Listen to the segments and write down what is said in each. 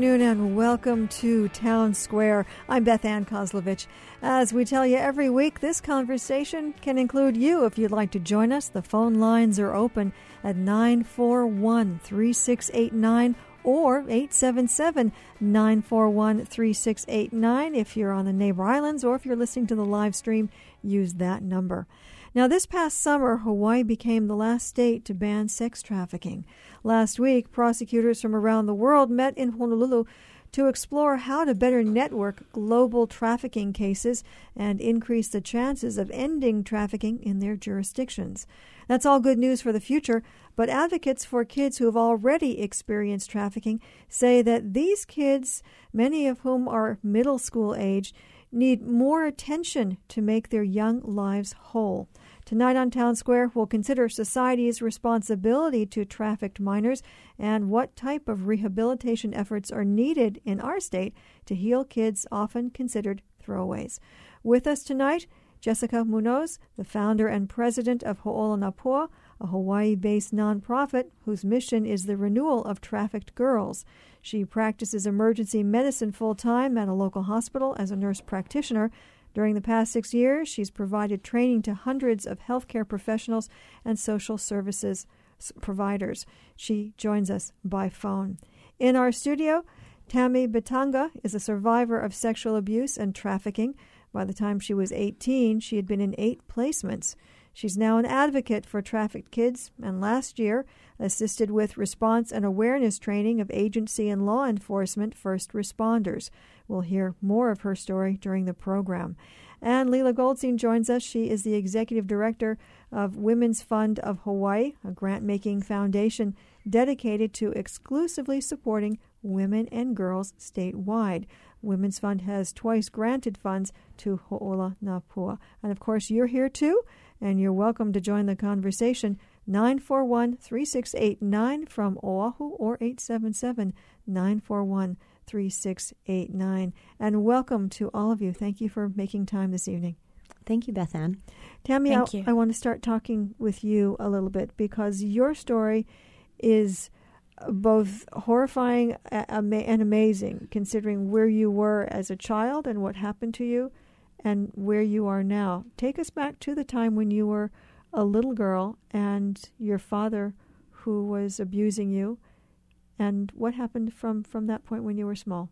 afternoon and welcome to Town Square. I'm Beth Ann Kozlovich. As we tell you every week, this conversation can include you if you'd like to join us. The phone lines are open at 941 3689 or 877 941 3689. If you're on the neighbor islands or if you're listening to the live stream, use that number. Now, this past summer, Hawaii became the last state to ban sex trafficking. Last week, prosecutors from around the world met in Honolulu to explore how to better network global trafficking cases and increase the chances of ending trafficking in their jurisdictions. That's all good news for the future, but advocates for kids who have already experienced trafficking say that these kids, many of whom are middle school age, need more attention to make their young lives whole. Tonight on Town Square, we'll consider society's responsibility to trafficked minors and what type of rehabilitation efforts are needed in our state to heal kids often considered throwaways. With us tonight, Jessica Munoz, the founder and president of Ho'ola Na Pua, a Hawaii based nonprofit whose mission is the renewal of trafficked girls. She practices emergency medicine full time at a local hospital as a nurse practitioner. During the past six years, she's provided training to hundreds of healthcare professionals and social services providers. She joins us by phone. In our studio, Tammy Bitanga is a survivor of sexual abuse and trafficking. By the time she was 18, she had been in eight placements. She's now an advocate for trafficked kids and last year assisted with response and awareness training of agency and law enforcement first responders. We'll hear more of her story during the program. And Leela Goldstein joins us. She is the executive director of Women's Fund of Hawaii, a grant making foundation dedicated to exclusively supporting women and girls statewide. Women's Fund has twice granted funds to Ho'ola Na Pua. And of course, you're here too and you're welcome to join the conversation 941 3689 from Oahu or 877 941 3689. And welcome to all of you. Thank you for making time this evening. Thank you, Beth Ann. Tammy, I, I want to start talking with you a little bit because your story is both horrifying and amazing considering where you were as a child and what happened to you and where you are now. Take us back to the time when you were a little girl and your father who was abusing you and what happened from from that point when you were small?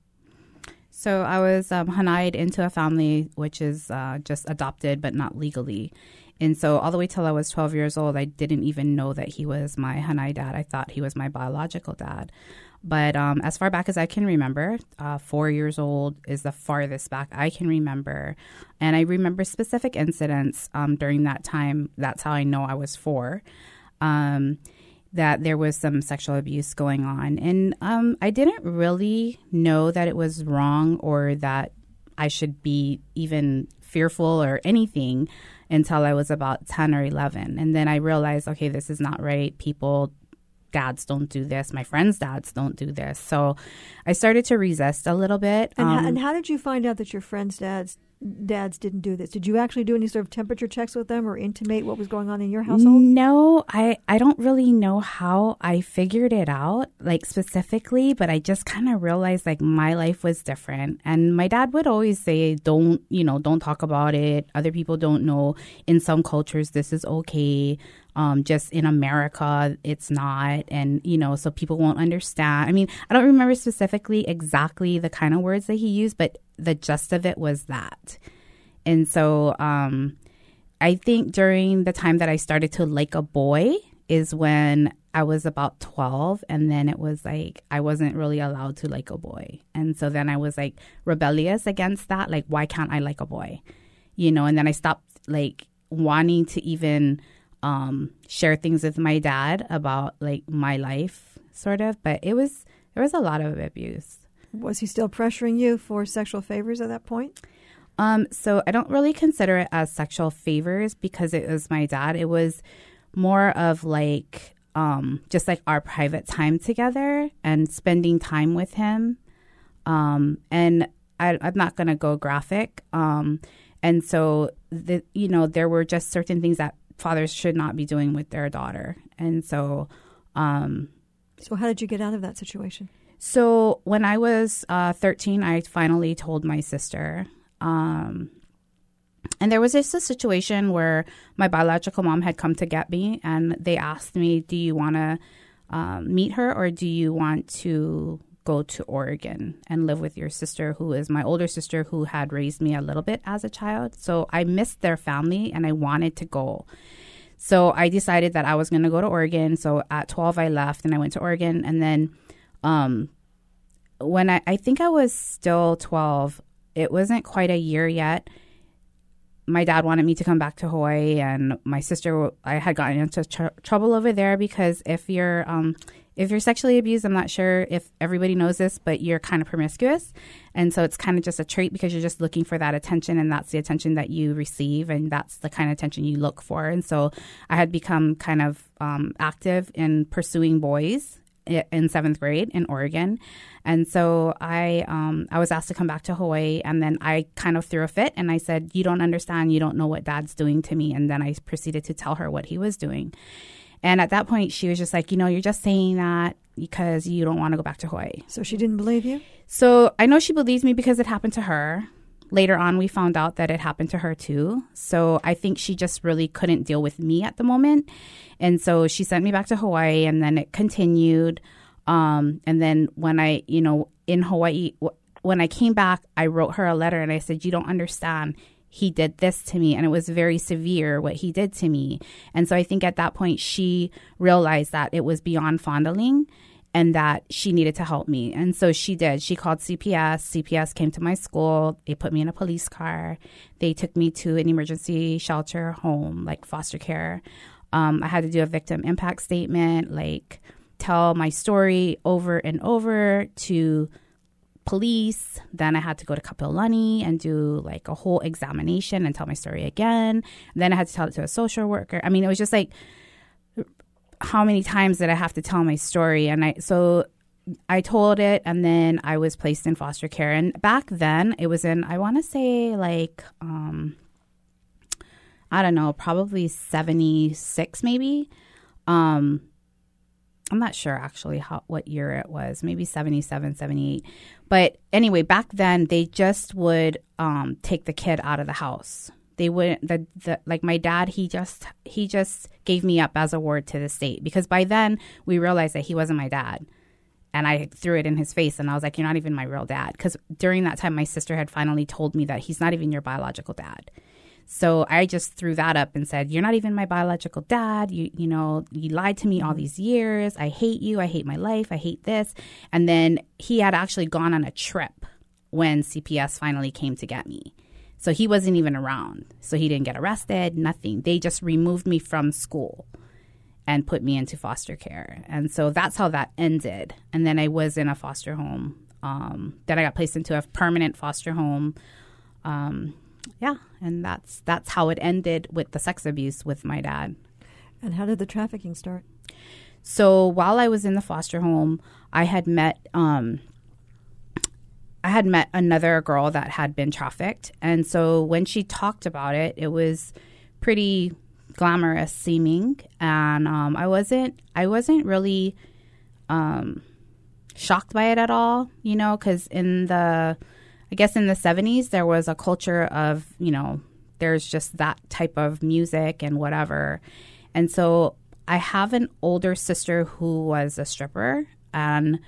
So i was um, hanai'd into a family which is uh, just adopted but not legally. And so all the way till i was 12 years old i didn't even know that he was my hanai dad. I thought he was my biological dad but um, as far back as I can remember, uh, four years old is the farthest back I can remember. And I remember specific incidents um, during that time. That's how I know I was four. Um, that there was some sexual abuse going on. And um, I didn't really know that it was wrong or that I should be even fearful or anything until I was about 10 or 11. And then I realized, okay, this is not right. People dads don't do this. My friends' dads don't do this. So I started to resist a little bit. And, um, and how did you find out that your friends' dads dads didn't do this? Did you actually do any sort of temperature checks with them or intimate what was going on in your household? No, I, I don't really know how I figured it out, like specifically, but I just kind of realized like my life was different. And my dad would always say, don't, you know, don't talk about it. Other people don't know. In some cultures, this is okay. Um, just in America, it's not. And, you know, so people won't understand. I mean, I don't remember specifically exactly the kind of words that he used, but the gist of it was that. And so um, I think during the time that I started to like a boy is when I was about 12. And then it was like, I wasn't really allowed to like a boy. And so then I was like rebellious against that. Like, why can't I like a boy? You know, and then I stopped like wanting to even um, share things with my dad about like my life, sort of. But it was there was a lot of abuse. Was he still pressuring you for sexual favors at that point? Um, so I don't really consider it as sexual favors because it was my dad. It was more of like um, just like our private time together and spending time with him. Um, and I, am not going to go graphic. Um, and so, the, you know, there were just certain things that fathers should not be doing with their daughter. And so, um, so how did you get out of that situation? So when I was uh, 13, I finally told my sister. Um, and there was just a situation where my biological mom had come to get me, and they asked me, "Do you want to um, meet her, or do you want to go to Oregon and live with your sister, who is my older sister, who had raised me a little bit as a child?" So I missed their family, and I wanted to go. So I decided that I was going to go to Oregon. So at 12, I left and I went to Oregon. And then um, when I, I think I was still 12, it wasn't quite a year yet my dad wanted me to come back to Hawaii, and my sister, I had gotten into tr- trouble over there because if you're um, if you're sexually abused, I'm not sure if everybody knows this, but you're kind of promiscuous, and so it's kind of just a trait because you're just looking for that attention, and that's the attention that you receive, and that's the kind of attention you look for. And so I had become kind of um, active in pursuing boys in seventh grade in Oregon. And so I um, I was asked to come back to Hawaii, and then I kind of threw a fit, and I said, "You don't understand. You don't know what Dad's doing to me." And then I proceeded to tell her what he was doing. And at that point, she was just like, "You know, you're just saying that because you don't want to go back to Hawaii." So she didn't believe you. So I know she believes me because it happened to her. Later on, we found out that it happened to her too. So I think she just really couldn't deal with me at the moment. And so she sent me back to Hawaii and then it continued. Um, and then when I, you know, in Hawaii, when I came back, I wrote her a letter and I said, You don't understand. He did this to me, and it was very severe what he did to me. And so I think at that point, she realized that it was beyond fondling and that she needed to help me. And so she did. She called CPS. CPS came to my school. They put me in a police car. They took me to an emergency shelter home, like foster care. Um, I had to do a victim impact statement, like tell my story over and over to police. Then I had to go to Kapiolani and do like a whole examination and tell my story again. Then I had to tell it to a social worker. I mean, it was just like how many times did I have to tell my story? And I so I told it and then I was placed in foster care. And back then it was in I want to say like um I don't know, probably 76 maybe. Um I'm not sure actually how what year it was, maybe 77, 78. But anyway, back then they just would um, take the kid out of the house. They wouldn't the, the like my dad he just he just gave me up as a ward to the state because by then we realized that he wasn't my dad. And I threw it in his face and I was like, You're not even my real dad. Because during that time, my sister had finally told me that he's not even your biological dad. So I just threw that up and said, "You're not even my biological dad. You you know, you lied to me all these years. I hate you. I hate my life. I hate this." And then he had actually gone on a trip when CPS finally came to get me. So he wasn't even around. So he didn't get arrested, nothing. They just removed me from school and put me into foster care. And so that's how that ended. And then I was in a foster home. Um, then I got placed into a permanent foster home. Um, yeah, and that's that's how it ended with the sex abuse with my dad. And how did the trafficking start? So while I was in the foster home, I had met um, I had met another girl that had been trafficked, and so when she talked about it, it was pretty glamorous seeming, and um, I wasn't I wasn't really um, shocked by it at all, you know, because in the I guess in the 70s, there was a culture of, you know, there's just that type of music and whatever. And so I have an older sister who was a stripper and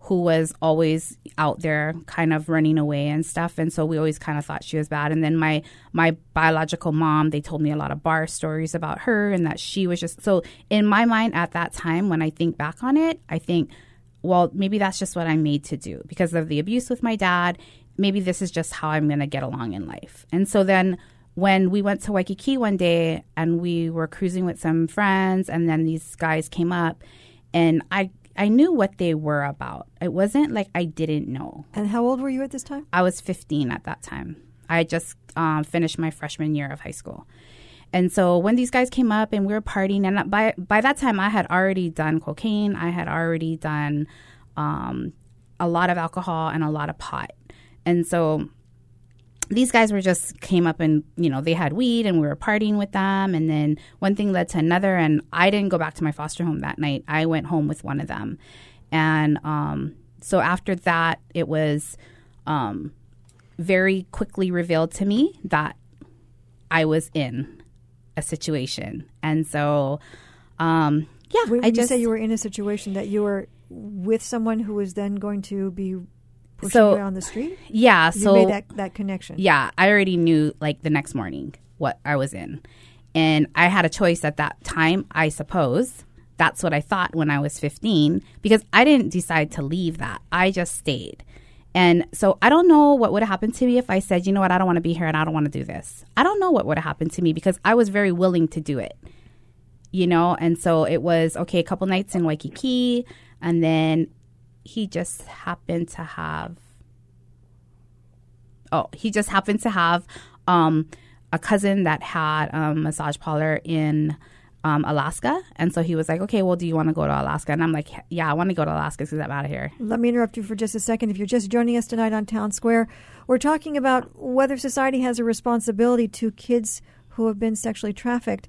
who was always out there kind of running away and stuff. And so we always kind of thought she was bad. And then my my biological mom they told me a lot of bar stories about her and that she was just so in my mind at that time when I think back on it I think well maybe that's just what I'm made to do because of the abuse with my dad maybe this is just how I'm going to get along in life. And so then when we went to Waikiki one day and we were cruising with some friends and then these guys came up and I I knew what they were about. It wasn't like I didn't know. And how old were you at this time? I was 15 at that time. I just um, finished my freshman year of high school. And so when these guys came up and we were partying, and by by that time I had already done cocaine, I had already done um, a lot of alcohol and a lot of pot. And so these guys were just came up and you know they had weed and we were partying with them. And then one thing led to another and i didn't go back to my foster home that night. I went home with one of them. And um, so after that, it was um, very quickly revealed to me that I was in a situation, and so um, yeah, I you just say you were in a situation that you were with someone who was then going to be pushing So, on the street, yeah. you So made that that connection. yeah, I already knew like the next morning what I was in. And I had a choice at that time, I suppose. That's what I thought when I was 15 because I didn't decide to leave that. I just stayed. And so I don't know what would have happened to me if I said, you know what, I don't want to be here and I don't want to do this. I don't know what would have happened to me because I was very willing to do it. You know, and so it was okay, a couple nights in Waikiki, and then he just happened to have oh, he just happened to have um, a cousin that had a massage parlor in um, Alaska. And so he was like, okay, well, do you want to go to Alaska? And I'm like, yeah, I want to go to Alaska because I'm out of here. Let me interrupt you for just a second. If you're just joining us tonight on Town Square, we're talking about whether society has a responsibility to kids who have been sexually trafficked.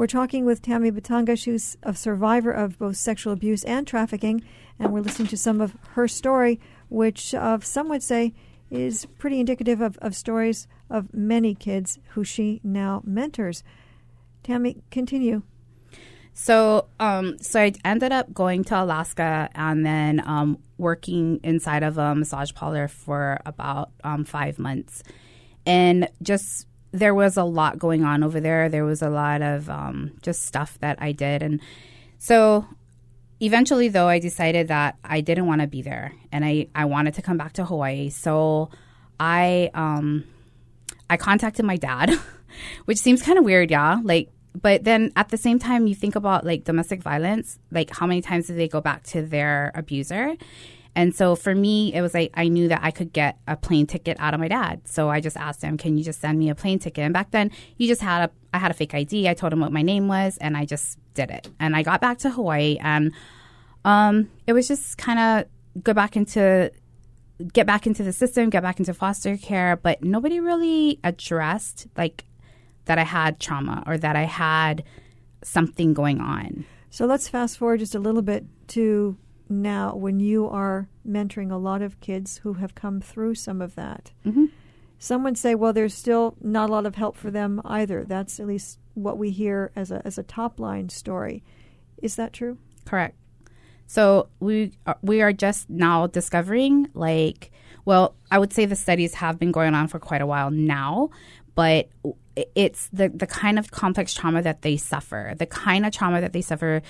We're talking with Tammy Batanga. She's a survivor of both sexual abuse and trafficking, and we're listening to some of her story, which uh, some would say is pretty indicative of, of stories of many kids who she now mentors. Tammy, continue. So, um, so I ended up going to Alaska and then um, working inside of a massage parlor for about um, five months, and just there was a lot going on over there. There was a lot of um, just stuff that I did, and so eventually, though, I decided that I didn't want to be there, and I I wanted to come back to Hawaii. So, I um, I contacted my dad, which seems kind of weird, yeah, like but then at the same time you think about like domestic violence like how many times did they go back to their abuser and so for me it was like i knew that i could get a plane ticket out of my dad. So i just asked him can you just send me a plane ticket? And back then you just had a i had a fake id i told him what my name was and i just did it. And i got back to hawaii and um it was just kind of go back into get back into the system get back into foster care but nobody really addressed like that I had trauma or that I had something going on. So let's fast forward just a little bit to now when you are mentoring a lot of kids who have come through some of that. Mm-hmm. Some would say, well, there's still not a lot of help for them either. That's at least what we hear as a, as a top line story. Is that true? Correct. So we are, we are just now discovering like well, I would say the studies have been going on for quite a while now, but it's the the kind of complex trauma that they suffer. The kind of trauma that they suffer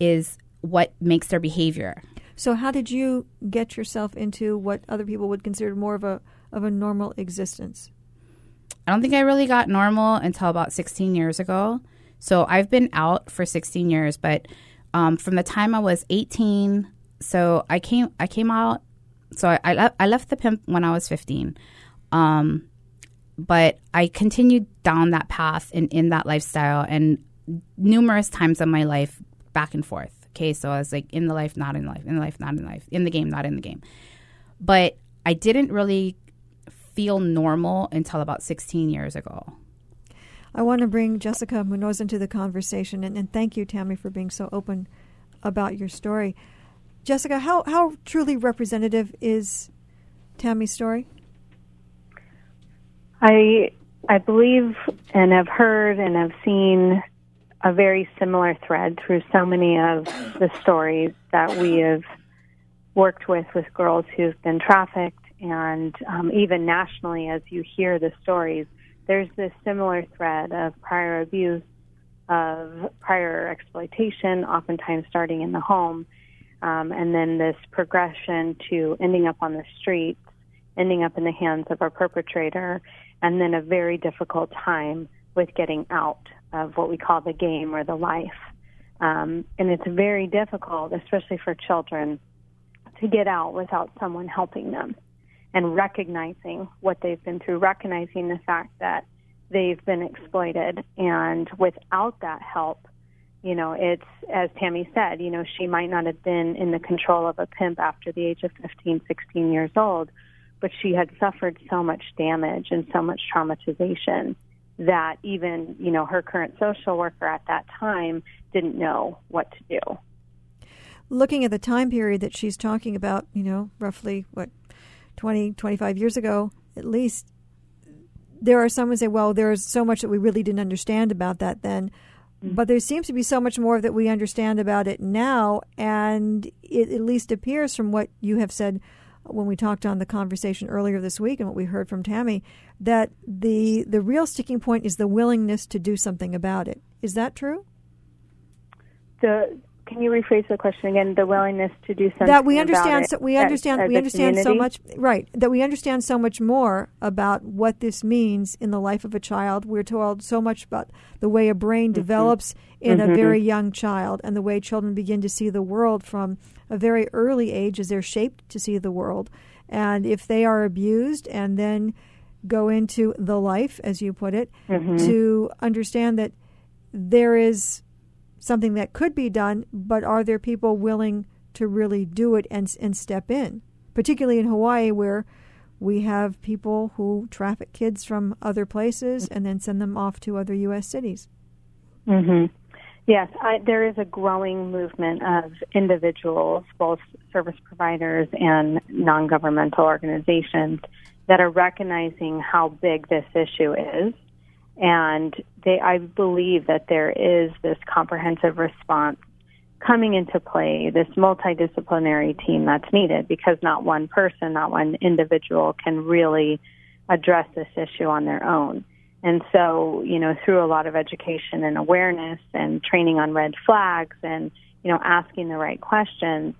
is what makes their behavior. So how did you get yourself into what other people would consider more of a of a normal existence? I don't think I really got normal until about 16 years ago. So I've been out for 16 years, but um, from the time I was 18, so I came I came out. So I I, le- I left the pimp when I was 15. Um, but I continued down that path and in that lifestyle and numerous times in my life back and forth. Okay, so I was like in the life, not in life, in the life, not in life, in the game, not in the game. But I didn't really feel normal until about 16 years ago. I want to bring Jessica Munoz into the conversation, and, and thank you, Tammy, for being so open about your story. Jessica, how, how truly representative is Tammy's story? I I believe and have heard and have seen a very similar thread through so many of the stories that we have worked with with girls who've been trafficked. And um, even nationally as you hear the stories there's this similar thread of prior abuse of prior exploitation oftentimes starting in the home um, and then this progression to ending up on the streets ending up in the hands of a perpetrator and then a very difficult time with getting out of what we call the game or the life. Um, and it's very difficult, especially for children, to get out without someone helping them and recognizing what they've been through, recognizing the fact that they've been exploited. And without that help, you know, it's, as Tammy said, you know, she might not have been in the control of a pimp after the age of 15, 16 years old but she had suffered so much damage and so much traumatization that even you know her current social worker at that time didn't know what to do looking at the time period that she's talking about, you know, roughly what 20, 25 years ago at least, there are some who say, well, there's so much that we really didn't understand about that then. Mm-hmm. But there seems to be so much more that we understand about it now, and it at least appears from what you have said when we talked on the conversation earlier this week and what we heard from Tammy that the the real sticking point is the willingness to do something about it. Is that true? The can you rephrase the question again? The willingness to do something that we understand. so, we understand. As, we understand so much. Right. That we understand so much more about what this means in the life of a child. We're told so much about the way a brain mm-hmm. develops in mm-hmm. a very young child, and the way children begin to see the world from a very early age, as they're shaped to see the world. And if they are abused, and then go into the life, as you put it, mm-hmm. to understand that there is something that could be done, but are there people willing to really do it and, and step in? Particularly in Hawaii, where we have people who traffic kids from other places and then send them off to other U.S. cities. Mm-hmm. Yes, I, there is a growing movement of individuals, both service providers and non governmental organizations, that are recognizing how big this issue is and they, I believe that there is this comprehensive response coming into play, this multidisciplinary team that's needed because not one person, not one individual can really address this issue on their own. And so, you know, through a lot of education and awareness and training on red flags and, you know, asking the right questions,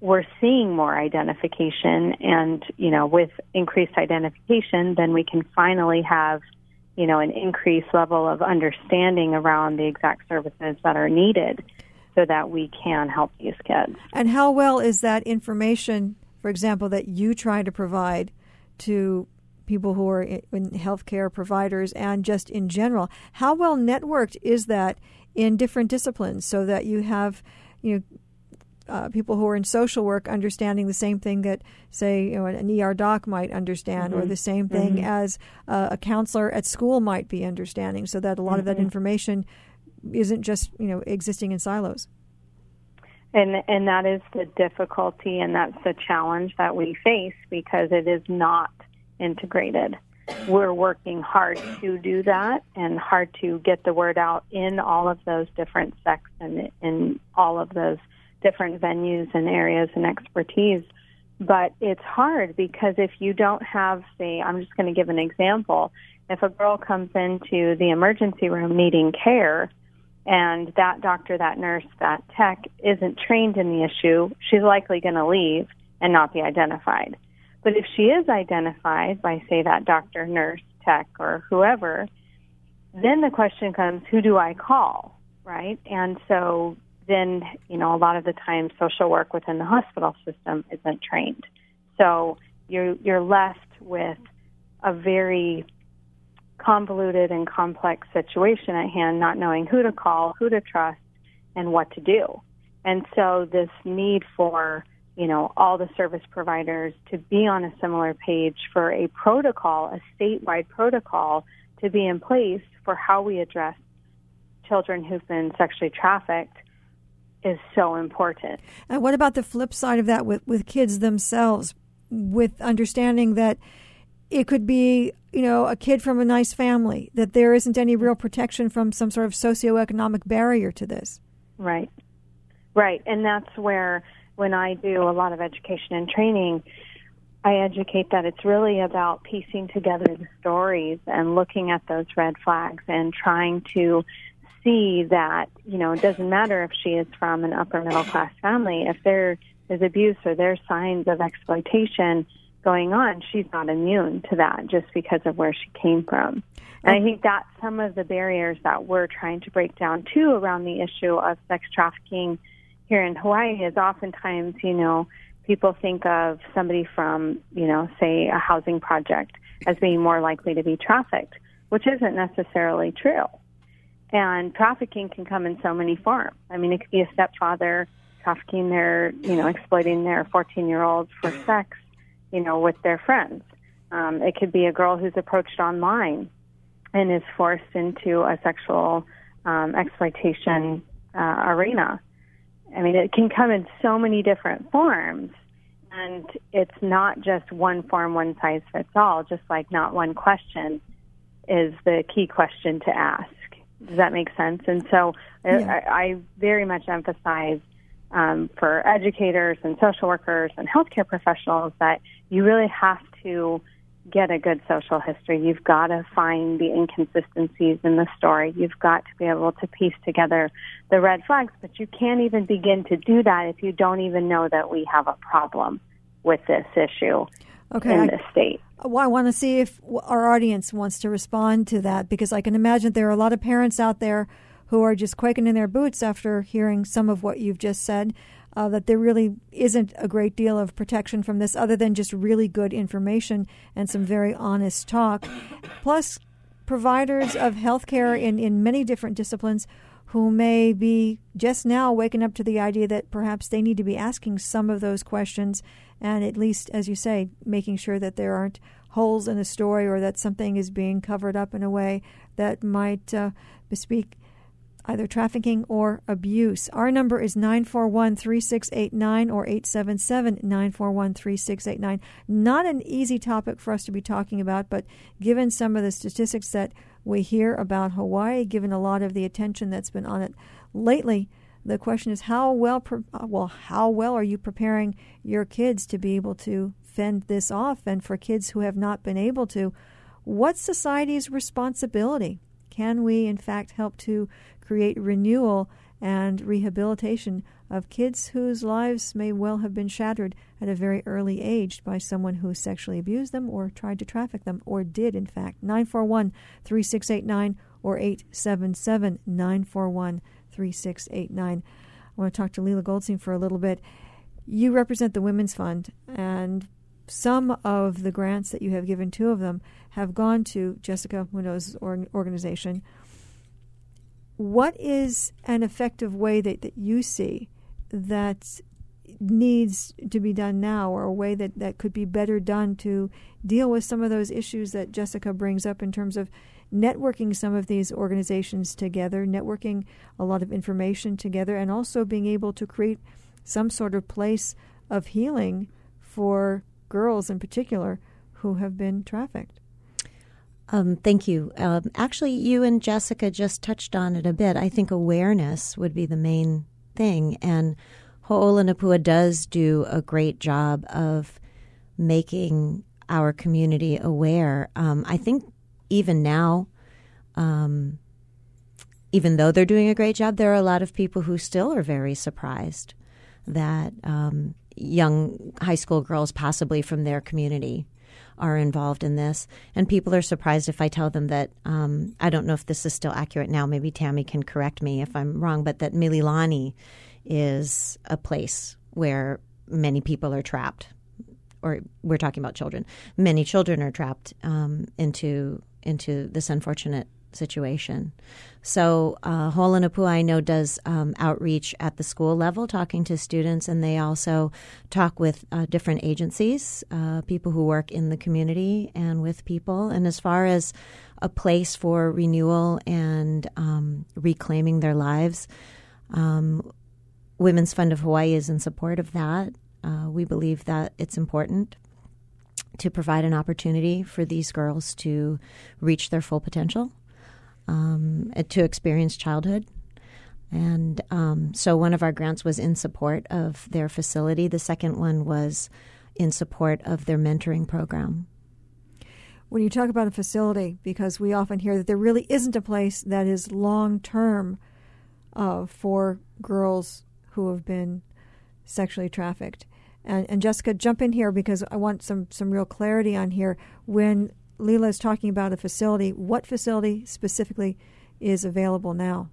we're seeing more identification. And, you know, with increased identification, then we can finally have you know, an increased level of understanding around the exact services that are needed so that we can help these kids. And how well is that information, for example, that you try to provide to people who are in healthcare providers and just in general, how well networked is that in different disciplines so that you have, you know, uh, people who are in social work understanding the same thing that, say, you know, an ER doc might understand, mm-hmm. or the same thing mm-hmm. as uh, a counselor at school might be understanding, so that a lot mm-hmm. of that mm-hmm. information isn't just you know existing in silos. And and that is the difficulty, and that's the challenge that we face because it is not integrated. We're working hard to do that and hard to get the word out in all of those different sects and in all of those different venues and areas and expertise. But it's hard because if you don't have, say, I'm just going to give an example. If a girl comes into the emergency room needing care, and that doctor, that nurse, that tech isn't trained in the issue, she's likely going to leave and not be identified. But if she is identified by, say, that doctor, nurse, tech, or whoever, then the question comes, who do I call? Right? And so then, you know, a lot of the time social work within the hospital system isn't trained. So you're, you're left with a very convoluted and complex situation at hand, not knowing who to call, who to trust, and what to do. And so this need for, you know, all the service providers to be on a similar page for a protocol, a statewide protocol to be in place for how we address children who've been sexually trafficked is so important. And what about the flip side of that with, with kids themselves, with understanding that it could be, you know, a kid from a nice family, that there isn't any real protection from some sort of socioeconomic barrier to this? Right. Right. And that's where, when I do a lot of education and training, I educate that it's really about piecing together the stories and looking at those red flags and trying to see that, you know, it doesn't matter if she is from an upper middle class family, if there is abuse or there's signs of exploitation going on, she's not immune to that just because of where she came from. And I think that's some of the barriers that we're trying to break down too around the issue of sex trafficking here in Hawaii is oftentimes, you know, people think of somebody from, you know, say a housing project as being more likely to be trafficked, which isn't necessarily true. And trafficking can come in so many forms. I mean, it could be a stepfather trafficking their, you know, exploiting their 14 year olds for sex, you know, with their friends. Um, it could be a girl who's approached online and is forced into a sexual um, exploitation uh, arena. I mean, it can come in so many different forms. And it's not just one form, one size fits all, just like not one question is the key question to ask. Does that make sense? And so yeah. I, I very much emphasize um, for educators and social workers and healthcare professionals that you really have to get a good social history. You've got to find the inconsistencies in the story. You've got to be able to piece together the red flags, but you can't even begin to do that if you don't even know that we have a problem with this issue okay, in I, the state. I want to see if our audience wants to respond to that because I can imagine there are a lot of parents out there who are just quaking in their boots after hearing some of what you've just said. Uh, that there really isn't a great deal of protection from this other than just really good information and some very honest talk. Plus, providers of healthcare in, in many different disciplines who may be just now waking up to the idea that perhaps they need to be asking some of those questions and at least, as you say, making sure that there aren't holes in the story or that something is being covered up in a way that might uh, bespeak either trafficking or abuse. Our number is 941 3689 or 877 941 3689. Not an easy topic for us to be talking about, but given some of the statistics that we hear about Hawaii, given a lot of the attention that's been on it lately, the question is how well uh, well how well are you preparing your kids to be able to fend this off? And for kids who have not been able to what's society's responsibility? Can we in fact help to create renewal and rehabilitation of kids whose lives may well have been shattered at a very early age by someone who sexually abused them or tried to traffic them or did in fact? 941 3689 or 877 941 3689. I want to talk to Leila Goldstein for a little bit. You represent the Women's Fund, and some of the grants that you have given, two of them, have gone to Jessica Munoz' organization. What is an effective way that, that you see that needs to be done now, or a way that, that could be better done to deal with some of those issues that Jessica brings up in terms of networking some of these organizations together, networking a lot of information together, and also being able to create some sort of place of healing for girls in particular who have been trafficked. Um, thank you. Um, actually, you and Jessica just touched on it a bit. I think awareness would be the main thing. And Ho'ola Na Pua does do a great job of making our community aware. Um, I think even now, um, even though they're doing a great job, there are a lot of people who still are very surprised that um, young high school girls, possibly from their community, are involved in this. And people are surprised if I tell them that um, I don't know if this is still accurate now. Maybe Tammy can correct me if I'm wrong, but that Mililani is a place where many people are trapped. Or we're talking about children. Many children are trapped um, into into this unfortunate situation. So, uh, Ho'ola Na Pua, I know, does um, outreach at the school level, talking to students, and they also talk with uh, different agencies, uh, people who work in the community, and with people. And as far as a place for renewal and um, reclaiming their lives, um, Women's Fund of Hawaii is in support of that. Uh, we believe that it's important to provide an opportunity for these girls to reach their full potential, um, to experience childhood. And um, so one of our grants was in support of their facility. The second one was in support of their mentoring program. When you talk about a facility, because we often hear that there really isn't a place that is long term uh, for girls who have been sexually trafficked. And, and Jessica, jump in here because I want some, some real clarity on here. When Leila is talking about a facility, what facility specifically is available now?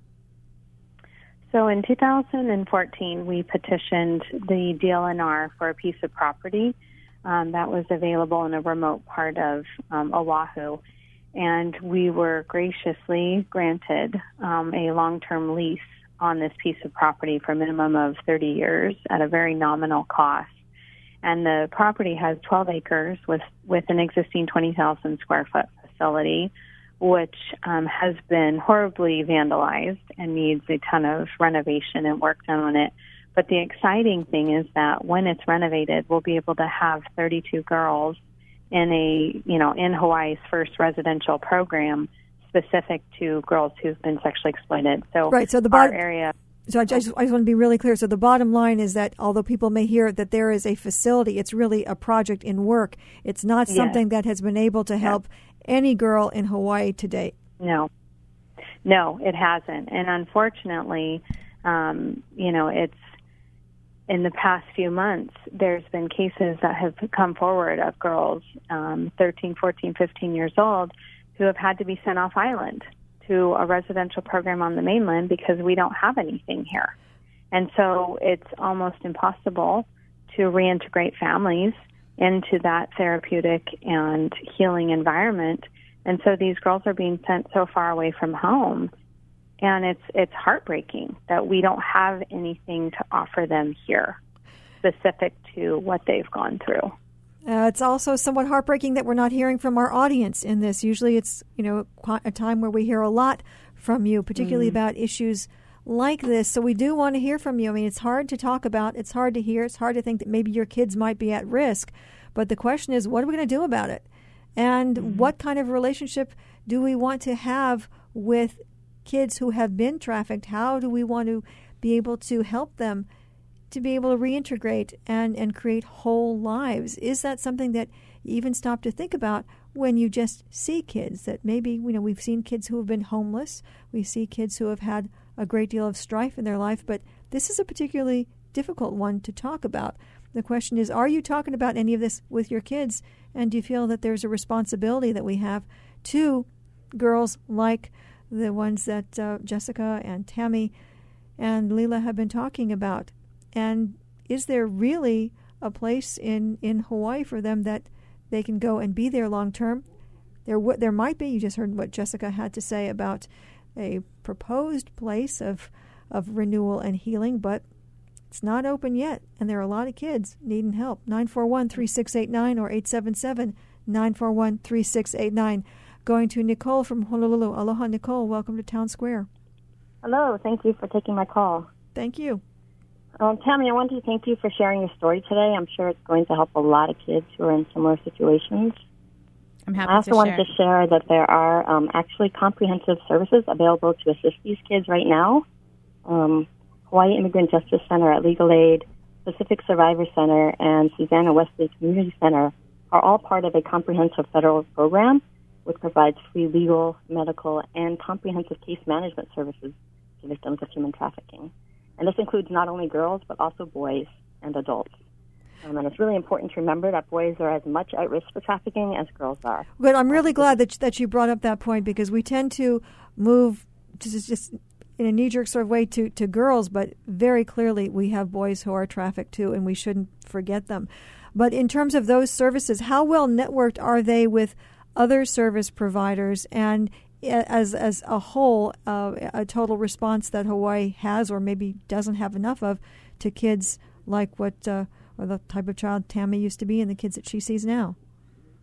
So in 2014, we petitioned the DLNR for a piece of property um, that was available in a remote part of um, Oahu. And we were graciously granted um, a long term lease on this piece of property for a minimum of 30 years at a very nominal cost and the property has 12 acres with with an existing 20,000 square foot facility, which um, has been horribly vandalized and needs a ton of renovation and work done on it. But the exciting thing is that when it's renovated, we'll be able to have 32 girls in a, you know, in Hawaii's first residential program specific to girls who've been sexually exploited. So, right. So the bar- our area so I just, I just want to be really clear. So the bottom line is that although people may hear that there is a facility, it's really a project in work. It's not something yes. that has been able to help any girl in Hawaii to date. No, no, it hasn't. And unfortunately, um, you know, it's in the past few months, there's been cases that have come forward of girls, um, 13, 14, 15 years old, who have had to be sent off island to a residential program on the mainland because we don't have anything here. And so it's almost impossible to reintegrate families into that therapeutic and healing environment. And so these girls are being sent so far away from home. And it's it's heartbreaking that we don't have anything to offer them here specific to what they've gone through. Uh, it's also somewhat heartbreaking that we're not hearing from our audience in this. Usually, it's you know a time where we hear a lot from you, particularly mm. about issues like this. So we do want to hear from you. I mean, it's hard to talk about. It's hard to hear. It's hard to think that maybe your kids might be at risk. But the question is, what are we going to do about it? And mm-hmm. what kind of relationship do we want to have with kids who have been trafficked? How do we want to be able to help them? To be able to reintegrate and, and create whole lives. Is that something that you even stop to think about when you just see kids that maybe, you know, we've seen kids who have been homeless, we see kids who have had a great deal of strife in their life, but this is a particularly difficult one to talk about. The question is, are you talking about any of this with your kids? And do you feel that there's a responsibility that we have to girls like the ones that uh, Jessica and Tammy and Leela have been talking about and is there really a place in, in Hawaii for them that they can go and be there long term? There, there might be. You just heard what Jessica had to say about a proposed place of of renewal and healing, but it's not open yet, and there are a lot of kids needing help. 941 3689 or 877 941 3689. Going to Nicole from Honolulu. Aloha, Nicole. Welcome to Town Square. Hello. Thank you for taking my call. Thank you. Um, Tammy, I wanted to thank you for sharing your story today. I'm sure it's going to help a lot of kids who are in similar situations. I'm happy I also to wanted share. to share that there are um, actually comprehensive services available to assist these kids right now. Um, Hawaii Immigrant Justice Center at Legal Aid, Pacific Survivor Center, and Susanna Wesley Community Center are all part of a comprehensive federal program which provides free legal, medical, and comprehensive case management services to victims of human trafficking. And this includes not only girls, but also boys and adults. Um, and it's really important to remember that boys are as much at risk for trafficking as girls are. Good. I'm really glad that that you brought up that point because we tend to move just, just in a knee jerk sort of way to, to girls, but very clearly we have boys who are trafficked too, and we shouldn't forget them. But in terms of those services, how well networked are they with other service providers? And as as a whole, uh, a total response that Hawaii has, or maybe doesn't have enough of, to kids like what uh, or the type of child Tammy used to be, and the kids that she sees now.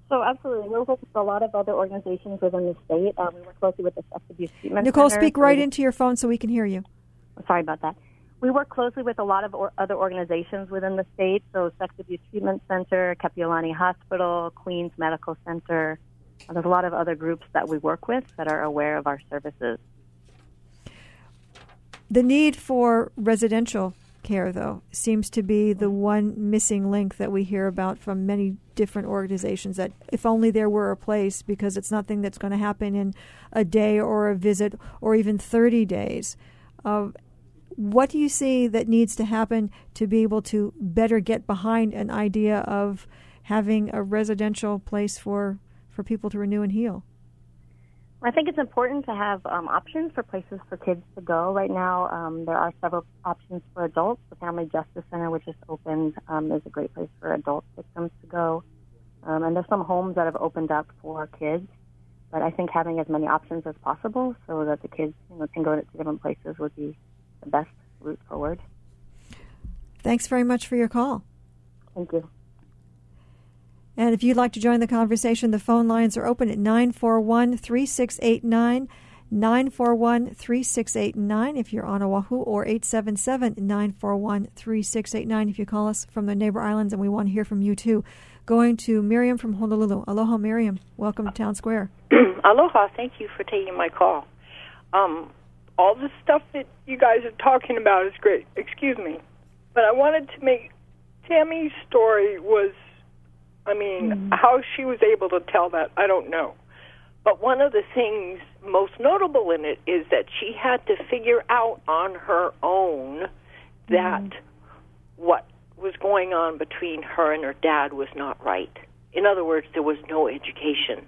So absolutely, we work with a lot of other organizations within the state. Um, we work closely with the Sex Abuse Treatment Nicole, Center. speak right into your phone so we can hear you. Sorry about that. We work closely with a lot of or- other organizations within the state. So Sex Abuse Treatment Center, Kapiolani Hospital, Queens Medical Center, there's a lot of other groups that we work with that are aware of our services. The need for residential care, though, seems to be the one missing link that we hear about from many different organizations. That if only there were a place, because it's nothing that's going to happen in a day or a visit or even 30 days. Uh, what do you see that needs to happen to be able to better get behind an idea of having a residential place for for people to renew and heal? I think it's important to have um, options for places for kids to go. Right now, um, there are several options for adults. The Family Justice Center, which is opened, um, is a great place for adult victims to go. Um, and there's some homes that have opened up for kids. But I think having as many options as possible so that the kids you know, can go to different places would be the best route forward. Thanks very much for your call. Thank you. And if you'd like to join the conversation, the phone lines are open at 941 3689. 941 3689 if you're on Oahu, or 877 941 3689 if you call us from the neighbor islands, and we want to hear from you too. Going to Miriam from Honolulu. Aloha, Miriam. Welcome to Town Square. Aloha. Thank you for taking my call. Um, all the stuff that you guys are talking about is great. Excuse me. But I wanted to make Tammy's story was, I mean, mm. how she was able to tell that, I don't know. But one of the things most notable in it is that she had to figure out on her own that mm. what was going on between her and her dad was not right. In other words, there was no education.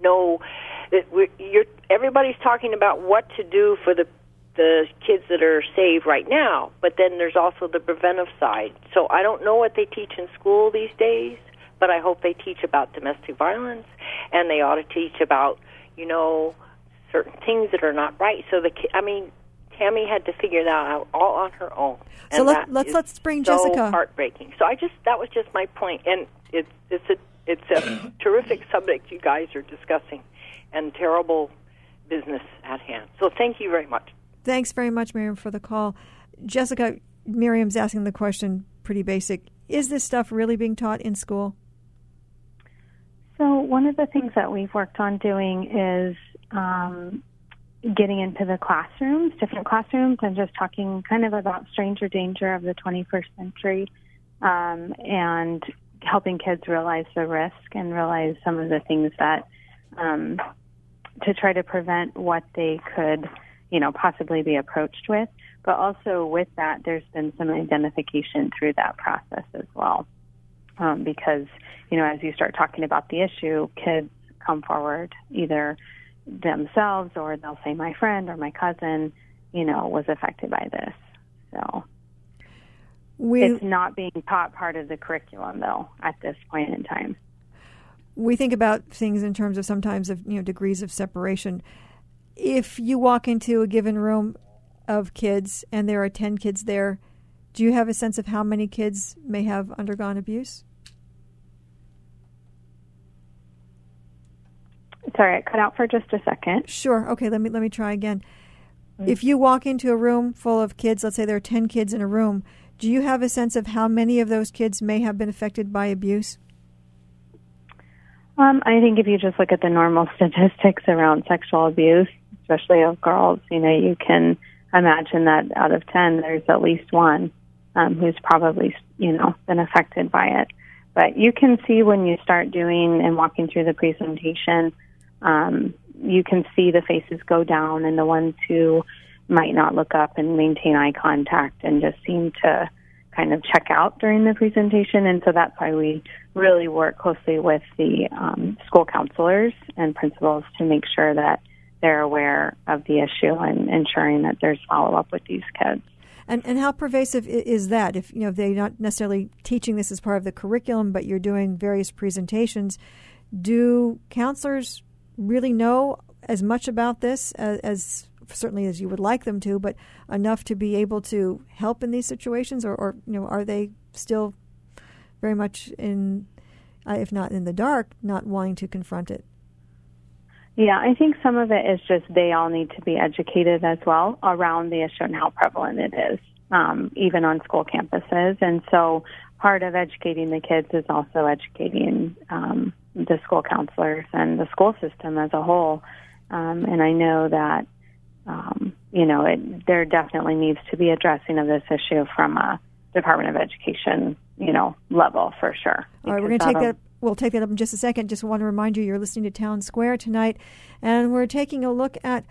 No, it, you're, everybody's talking about what to do for the the kids that are saved right now, but then there's also the preventive side. So I don't know what they teach in school these days, but I hope they teach about domestic violence and they ought to teach about, you know, certain things that are not right. So the I mean, Tammy had to figure that out all on her own. So let, let's let's bring so Jessica. Heartbreaking. So I just that was just my point, and it's it's a it's a terrific subject you guys are discussing, and terrible business at hand. So thank you very much. Thanks very much, Miriam, for the call. Jessica, Miriam's asking the question pretty basic. Is this stuff really being taught in school? One of the things that we've worked on doing is um, getting into the classrooms, different classrooms, and just talking kind of about stranger danger of the 21st century um, and helping kids realize the risk and realize some of the things that um, to try to prevent what they could you know, possibly be approached with. But also with that, there's been some identification through that process as well. Um, because, you know, as you start talking about the issue, kids come forward either themselves or they'll say, my friend or my cousin, you know, was affected by this. So we, it's not being taught part of the curriculum, though, at this point in time. We think about things in terms of sometimes of you know degrees of separation if you walk into a given room of kids and there are 10 kids there, do you have a sense of how many kids may have undergone abuse? Sorry, it cut out for just a second. Sure. Okay, let me let me try again. Mm-hmm. If you walk into a room full of kids, let's say there are 10 kids in a room, do you have a sense of how many of those kids may have been affected by abuse? Um, I think if you just look at the normal statistics around sexual abuse, especially of girls, you know, you can imagine that out of 10, there's at least one um, who's probably, you know, been affected by it. But you can see when you start doing and walking through the presentation, um, you can see the faces go down and the ones who might not look up and maintain eye contact and just seem to kind of check out during the presentation. And so that's why we really work closely with the um, school counselors and principals to make sure that they're aware of the issue and ensuring that there's follow up with these kids. And and how pervasive is that? If you know if they're not necessarily teaching this as part of the curriculum, but you're doing various presentations, do counselors really know as much about this as, as certainly as you would like them to, but enough to be able to help in these situations, or, or you know are they still very much in, uh, if not in the dark, not wanting to confront it? Yeah, I think some of it is just they all need to be educated as well around the issue and how prevalent it is, um, even on school campuses. And so part of educating the kids is also educating um, the school counselors and the school system as a whole. Um, and I know that, um, you know, it, there definitely needs to be addressing of this issue from a Department of Education, you know, level for sure. All right, we're going to take that We'll take that up in just a second. Just want to remind you you're listening to Town Square tonight, and we're taking a look at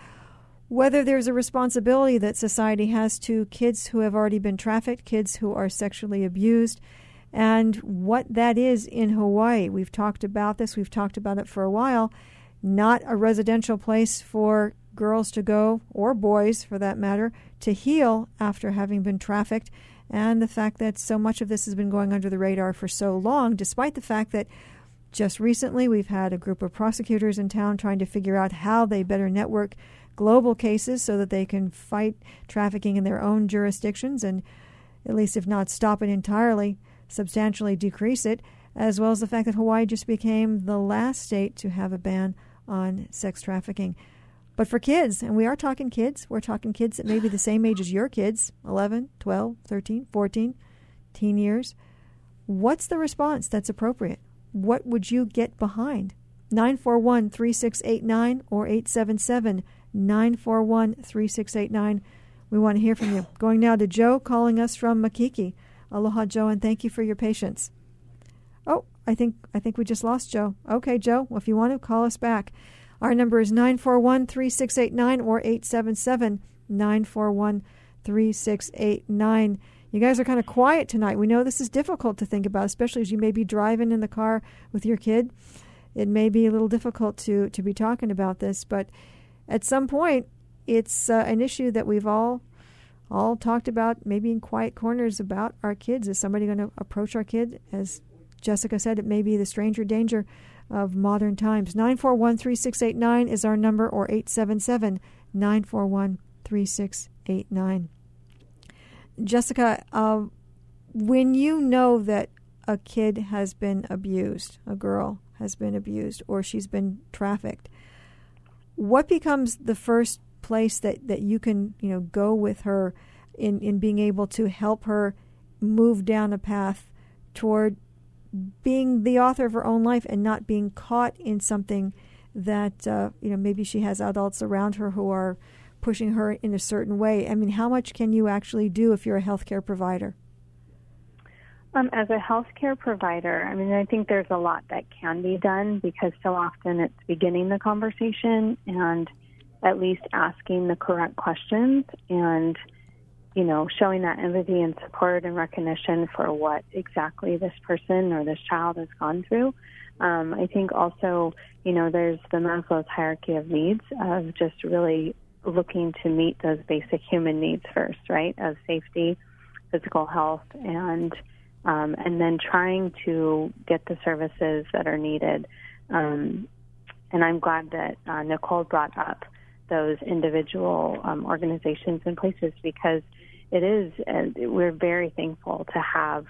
whether there's a responsibility that society has to kids who have already been trafficked, kids who are sexually abused, and what that is in Hawaii. We've talked about this, we've talked about it for a while. Not a residential place for girls to go, or boys for that matter, to heal after having been trafficked and the fact that so much of this has been going under the radar for so long, despite the fact that just recently we've had a group of prosecutors in town trying to figure out how they better network global cases so that they can fight trafficking in their own jurisdictions and, at least if not stop it entirely, substantially decrease it, as well as the fact that Hawaii just became the last state to have a ban on sex trafficking. But for kids, and we are talking kids, we're talking kids that may be the same age as your kids 11, 12, 13, 14, teen years. What's the response that's appropriate? What would you get behind? 941 3689 or 877 941 3689. We want to hear from you. Going now to Joe calling us from Makiki. Aloha, Joe, and thank you for your patience. Oh, I think I think we just lost Joe. Okay, Joe, well, if you want to call us back, our number is 941 3689 or 877 941 3689. You guys are kind of quiet tonight. We know this is difficult to think about, especially as you may be driving in the car with your kid. It may be a little difficult to, to be talking about this, but at some point, it's uh, an issue that we've all all talked about, maybe in quiet corners about our kids. Is somebody going to approach our kid? As Jessica said, it may be the stranger danger of modern times. 941 3689 is our number, or 877 941 3689. Jessica, uh, when you know that a kid has been abused, a girl has been abused, or she's been trafficked, what becomes the first place that, that you can you know go with her in, in being able to help her move down a path toward being the author of her own life and not being caught in something that uh, you know maybe she has adults around her who are pushing her in a certain way. I mean, how much can you actually do if you're a healthcare provider? Um, as a healthcare provider, I mean, I think there's a lot that can be done because so often it's beginning the conversation and at least asking the correct questions and, you know, showing that empathy and support and recognition for what exactly this person or this child has gone through. Um, I think also, you know, there's the Maslow's hierarchy of needs of just really looking to meet those basic human needs first, right? Of safety, physical health, and um, and then trying to get the services that are needed. Um, and I'm glad that uh, Nicole brought up those individual um, organizations and places because it is, uh, we're very thankful to have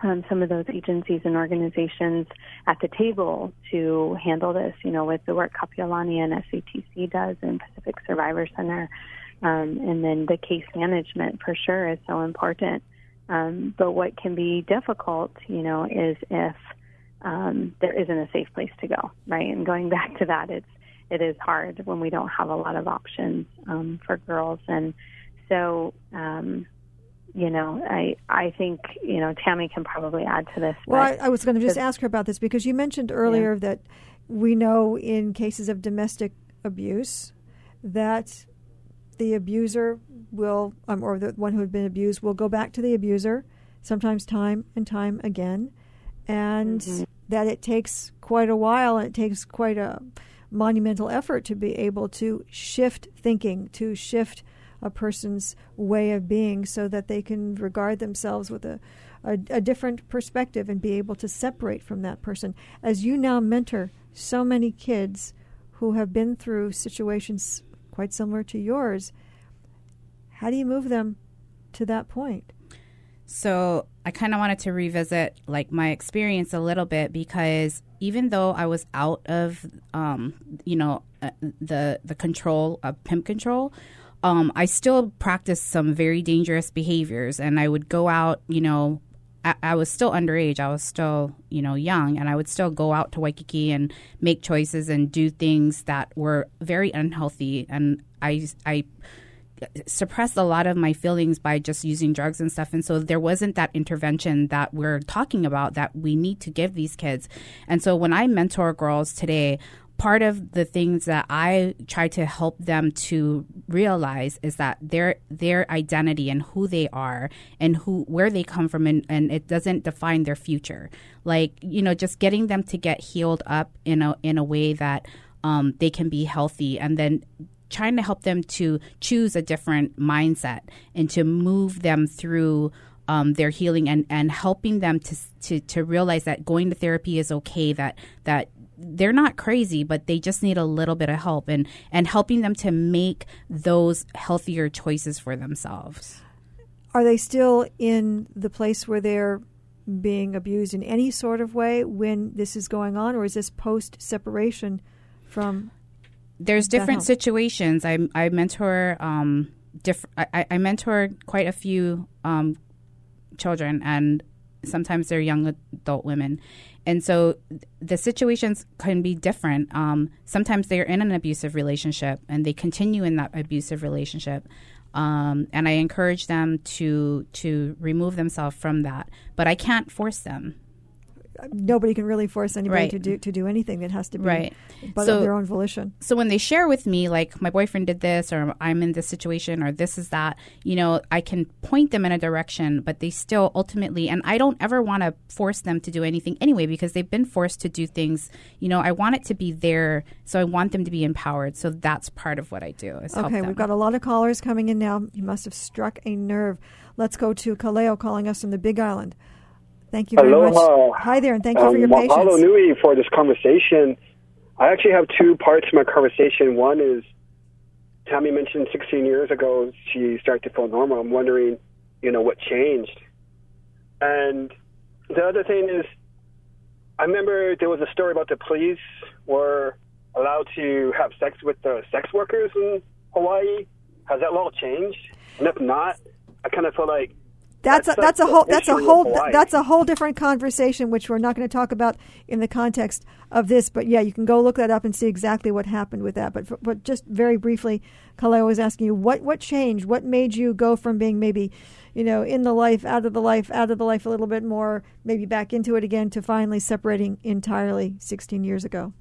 um, some of those agencies and organizations at the table to handle this, you know, with the work Kapiolani and SATC does and Pacific Survivor Center. Um, and then the case management for sure is so important. Um, but what can be difficult, you know, is if um, there isn't a safe place to go, right? And going back to that, it's it is hard when we don't have a lot of options um, for girls, and so um, you know, I I think you know Tammy can probably add to this. Well, I, I, was going to just ask her about this because you mentioned earlier yeah. that we know in cases of domestic abuse that the abuser will, um, or the one who had been abused, will go back to the abuser, sometimes time and time again, and mm-hmm. that it takes quite a while and it takes quite a monumental effort to be able to shift thinking, to shift a person's way of being so that they can regard themselves with a, a, a, different perspective and be able to separate from that person. As you now mentor so many kids who have been through situations quite similar to yours, how do you move them to that point? So I kind of wanted to revisit like my experience a little bit because even though I was out of, um, you know, uh, the the control of pimp control, um, I still practiced some very dangerous behaviors, and I would go out, you know. I was still underage. I was still, you know, young, and I would still go out to Waikiki and make choices and do things that were very unhealthy. And I, I suppressed a lot of my feelings by just using drugs and stuff. And so there wasn't that intervention that we're talking about that we need to give these kids. And so when I mentor girls today, part of the things that I try to help them to realize is that their their identity and who they are and who where they come from and, and it doesn't define their future. Like, you know, just getting them to get healed up in a in a way that um, they can be healthy and then trying to help them to choose a different mindset and to move them through um, their healing and, and helping them to, to to realize that going to therapy is okay that that they're not crazy, but they just need a little bit of help and, and helping them to make those healthier choices for themselves. Are they still in the place where they're being abused in any sort of way when this is going on, or is this post separation from there's different situations. I I mentor um different. I, I mentor quite a few um children, and sometimes they're young adult women, and so the situations can be different. Um, sometimes they're in an abusive relationship and they continue in that abusive relationship. Um, and I encourage them to to remove themselves from that, but I can't force them nobody can really force anybody Right. to do to do anything. It has to be Right. but So- of their own volition. so when they share with me like my boyfriend did this or i'm in this situation or this is that you know i can point them in a direction but they still ultimately and i don't ever want to force them to do anything anyway because they've been forced to do things you know i want it to be there so i want them to be empowered so that's part of what i do Okay, we've got a lot of callers coming in now. You must have struck a nerve. Let's go to Kaleo calling us from the Big Island. Thank you very Aloha. much. Hi there, and thank you for Um, your mahalo patience. nui for this conversation. I actually have two parts to my conversation. One is Tammy mentioned 16 years ago she started to feel normal. I'm wondering, you know, what changed. And the other thing is, I remember there was a story about the police were allowed to have sex with the sex workers in Hawaii. Has that law changed? And if not, I kind of feel like That's a, That's that's a whole that's a whole that's a whole different conversation, which we're not going to talk about in the context of this. But yeah, you can go look that up and see exactly what happened with that. But for, but just very briefly, Kaleo was asking you what what changed, what made you go from being maybe, you know, in the life, out of the life, out of the life a little bit more, maybe back into it again, to finally separating entirely 16 years ago.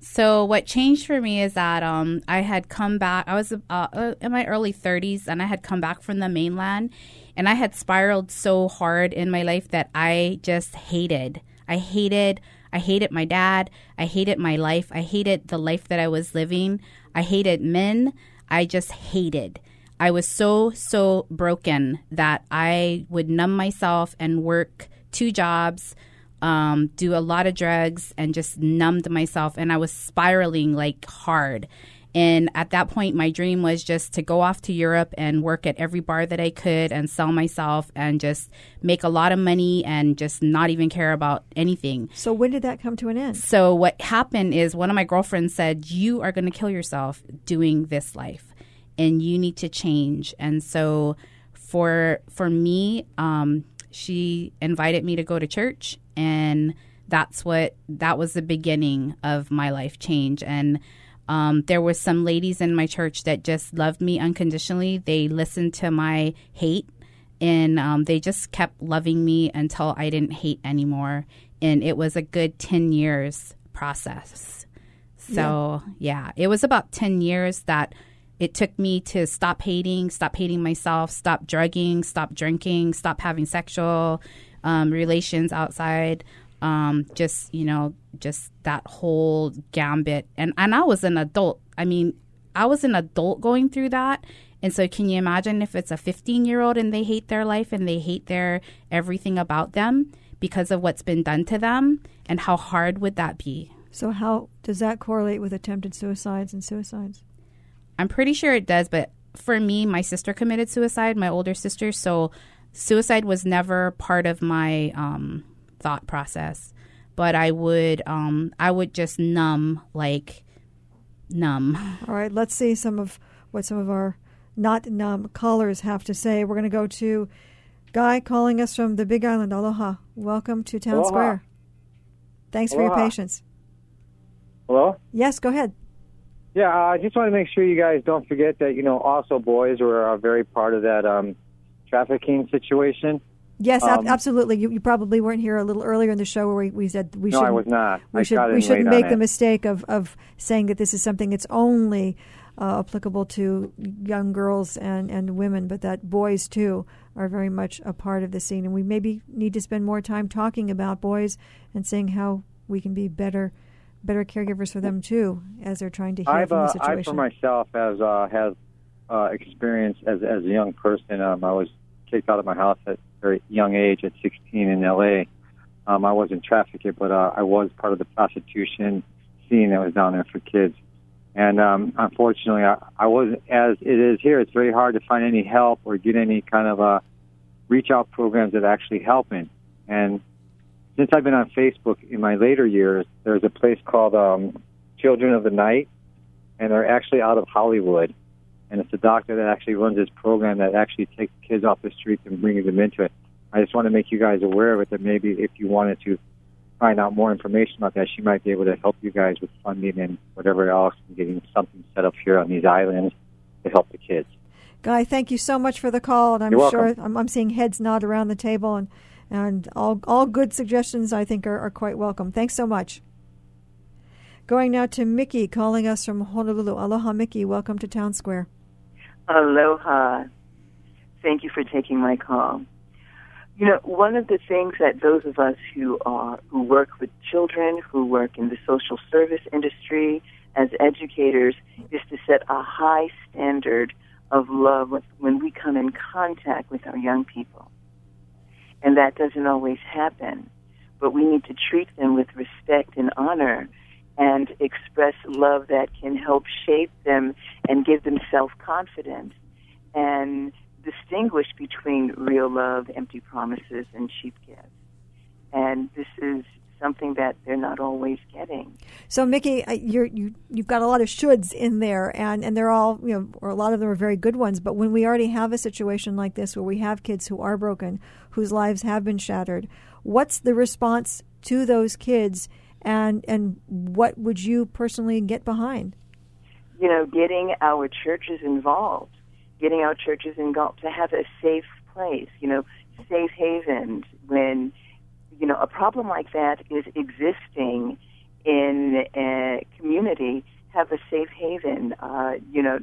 So what changed for me is that um, I had come back. I was uh, uh, in my early 30s, and I had come back from the mainland, and I had spiraled so hard in my life that I just hated. I hated. I hated my dad. I hated my life. I hated the life that I was living. I hated men. I just hated. I was so so broken that I would numb myself and work two jobs um, do a lot of drugs and just numbed myself. And I was spiraling like hard. And at that point, my dream was just to go off to Europe and work at every bar that I could and sell myself and just make a lot of money and just not even care about anything. So when did that come to an end? So what happened is one of my girlfriends said, "You are going to kill yourself doing this life, and you need to change." And so for for me, um, she invited me to go to church, and that's what that was the beginning of my life change. And um, there were some ladies in my church that just loved me unconditionally. They listened to my hate and um, they just kept loving me until I didn't hate anymore. And it was a good 10 years process. So, yeah, it was about 10 years that it took me to stop hating, stop hating myself, stop drugging, stop drinking, stop having sexual um, relations outside. Um, just, you know, just that whole gambit. And, and I was an adult. I mean, I was an adult going through that. And so, can you imagine if it's a 15 year old and they hate their life and they hate their everything about them because of what's been done to them? And how hard would that be? So how does that correlate with attempted suicides and suicides? I'm pretty sure it does, but for me, my sister committed suicide, my older sister. So, suicide was never part of my um, thought process. But I would, um, I would just numb, like numb. All right, let's see some of what some of our not numb callers have to say. We're going to go to Guy calling us from the Big Island. Aloha. Welcome to Town Aloha. Square. Thanks for your patience. Hello? Yes, go ahead. Yeah, uh, I just want to make sure you guys don't forget that, you know, also boys were a very part of that um, trafficking situation. Yes, ab- Um, absolutely. You, you probably weren't here a little earlier in the show where we, we said we should. No, I was not. we I should we shouldn't make the it. mistake of, of saying that this is something that's only uh, applicable to young girls and, and women, but that boys too are very much a part of the scene. And we maybe need to spend more time talking about boys and seeing how we can be better better caregivers for them too as they're trying to heal I've, from the uh, I, for myself, has uh, has uh, experience as as a young person. Um, I was kicked out of my house at very young age, at 16 in L.A. Um, I wasn't trafficked, but uh, I was part of the prostitution scene that was down there for kids. And um, unfortunately, I, I was as it is here. It's very hard to find any help or get any kind of uh, reach out programs that actually helping. And since I've been on Facebook in my later years, there's a place called um, Children of the Night, and they're actually out of Hollywood. And it's a doctor that actually runs this program that actually takes kids off the streets and brings them into it. I just want to make you guys aware of it that maybe if you wanted to find out more information about that, she might be able to help you guys with funding and whatever else and getting something set up here on these islands to help the kids. Guy, thank you so much for the call, and I'm You're sure. I'm, I'm seeing heads nod around the table, and and all all good suggestions I think are, are quite welcome. Thanks so much. Going now to Mickey, calling us from Honolulu. Aloha, Mickey. Welcome to Town Square. Aloha. Thank you for taking my call. You know, one of the things that those of us who are who work with children, who work in the social service industry as educators, is to set a high standard of love when we come in contact with our young people. And that doesn't always happen. But we need to treat them with respect and honor and express love that can help shape them and give them self confidence and distinguish between real love, empty promises, and cheap gifts. And this is something that they're not always getting. So, Mickey, uh, you're, you you've got a lot of shoulds in there, and, and they're all you know, or a lot of them are very good ones. But when we already have a situation like this, where we have kids who are broken, whose lives have been shattered, what's the response to those kids, and and what would you personally get behind? You know, getting our churches involved, getting our churches involved to have a safe place. You know, safe havens when you know, a problem like that is existing in a community, have a safe haven. Uh, you know,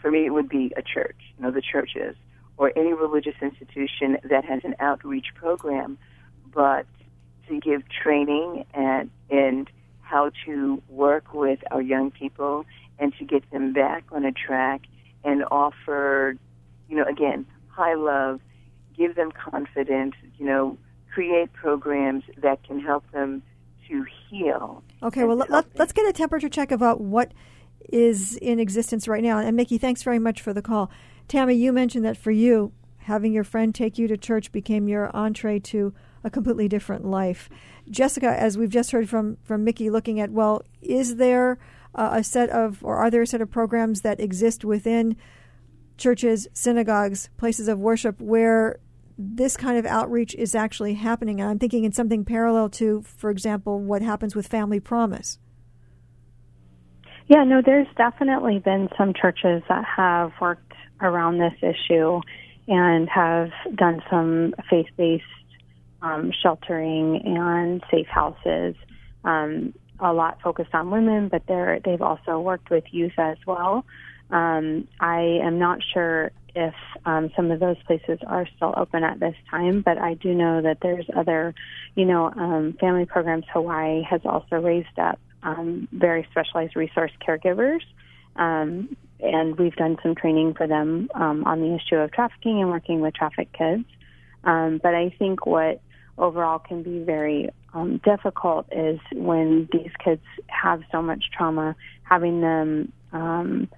for me, it would be a church, you know, the churches, or any religious institution that has an outreach program, but to give training and, and how to work with our young people and to get them back on a track and offer, you know, again, high love, give them confidence, you know, create programs that can help them to heal. Okay, well, let, let, us get a temperature check about uh, what is in existence right now. And Mickey, thanks very much for the call. Tammy, you mentioned that for you, having your friend take you to church became your entree to a completely different life. Jessica, as we've just heard from, from Mickey, looking at, well, is there uh, a set of, or are there a set of programs that exist within churches, synagogues, places of worship where this kind of outreach is actually happening. And I'm thinking in something parallel to, for example, what happens with Family Promise. Yeah, no, there's definitely been some churches that have worked around this issue and have done some faith based um, sheltering and safe houses. Um, a lot focused on women, but they're, they've also worked with youth as well. Um, I am not sure if um, some of those places are still open at this time, but I do know that there's other, you know, um, family programs. Hawaii has also raised up um, very specialized resource caregivers, um, and we've done some training for them um, on the issue of trafficking and working with trafficked kids. Um, but I think what overall can be very um, difficult is when these kids have so much trauma, having them um,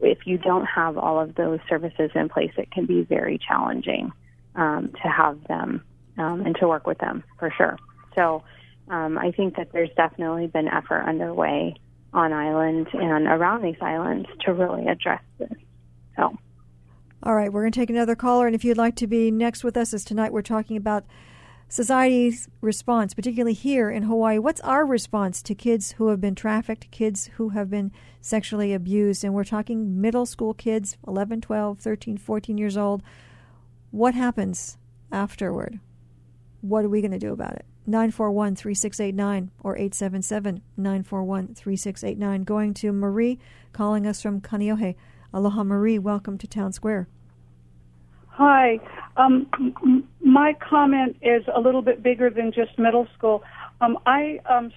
if you don't have all of those services in place, it can be very challenging um, to have them um, and to work with them for sure. So um, I think that there's definitely been effort underway on island and around these islands to really address this. So. All right, we're going to take another caller, and if you'd like to be next with us, as tonight we're talking about society's response, particularly here in Hawaii. What's our response to kids who have been trafficked, kids who have been sexually abused? And we're talking middle school kids, 11, 12, 13, 14 years old. What happens afterward? What are we going to do about it? 941 3689 or 877 941 3689. Going to Marie, calling us from Kaneohe. Aloha, Marie. Welcome to Town Square. Hi. Um, my comment is a little bit bigger than just middle school. Um, I um,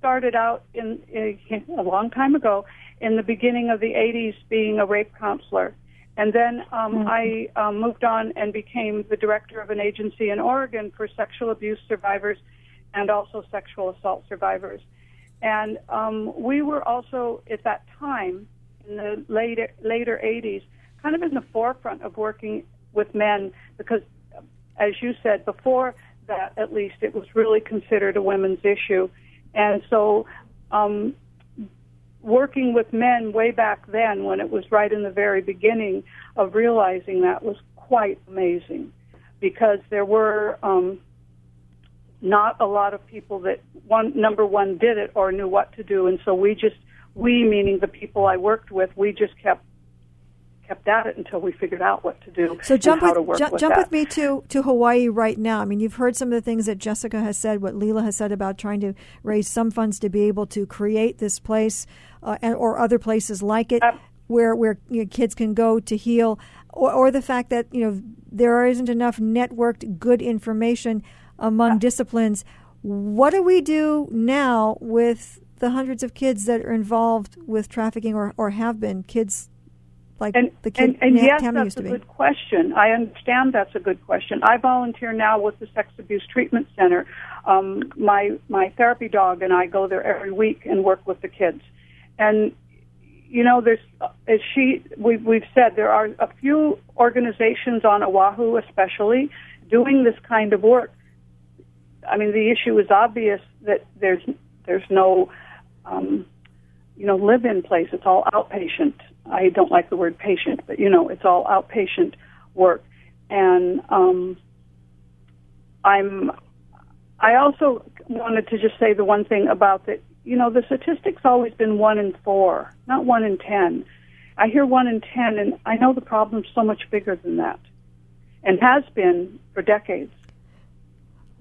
started out in, in a long time ago in the beginning of the 80s being a rape counselor. And then um, mm-hmm. I um, moved on and became the director of an agency in Oregon for sexual abuse survivors and also sexual assault survivors. And um, we were also at that time in the later later 80s kind of in the forefront of working with men because, as you said before, that at least it was really considered a women's issue, and so um, working with men way back then, when it was right in the very beginning of realizing that, was quite amazing, because there were um, not a lot of people that one number one did it or knew what to do, and so we just we meaning the people I worked with, we just kept kept at it until we figured out what to do. So jump with, with, with jump that. with me to to Hawaii right now. I mean, you've heard some of the things that Jessica has said, what Leela has said about trying to raise some funds to be able to create this place uh, and, or other places like it, where where you know, kids can go to heal, or, or the fact that you know there isn't enough networked good information among uh, disciplines. What do we do now with the hundreds of kids that are involved with trafficking or, or have been kids like and, the kid and, and Nat yes, Tammy that's used to a good question. I understand that's a good question. I volunteer now with the Sex Abuse Treatment Center. Um, my my therapy dog and I go there every week and work with the kids. And you know, there's as she we've we've said there are a few organizations on Oahu, especially, doing this kind of work. I mean, the issue is obvious that there's there's no um, you know live-in place. It's all outpatient. I don't like the word patient, but you know, it's all outpatient work. And um, I'm. I also wanted to just say the one thing about that. You know, the statistics always been one in four, not one in ten. I hear one in ten, and I know the problem's so much bigger than that, and has been for decades.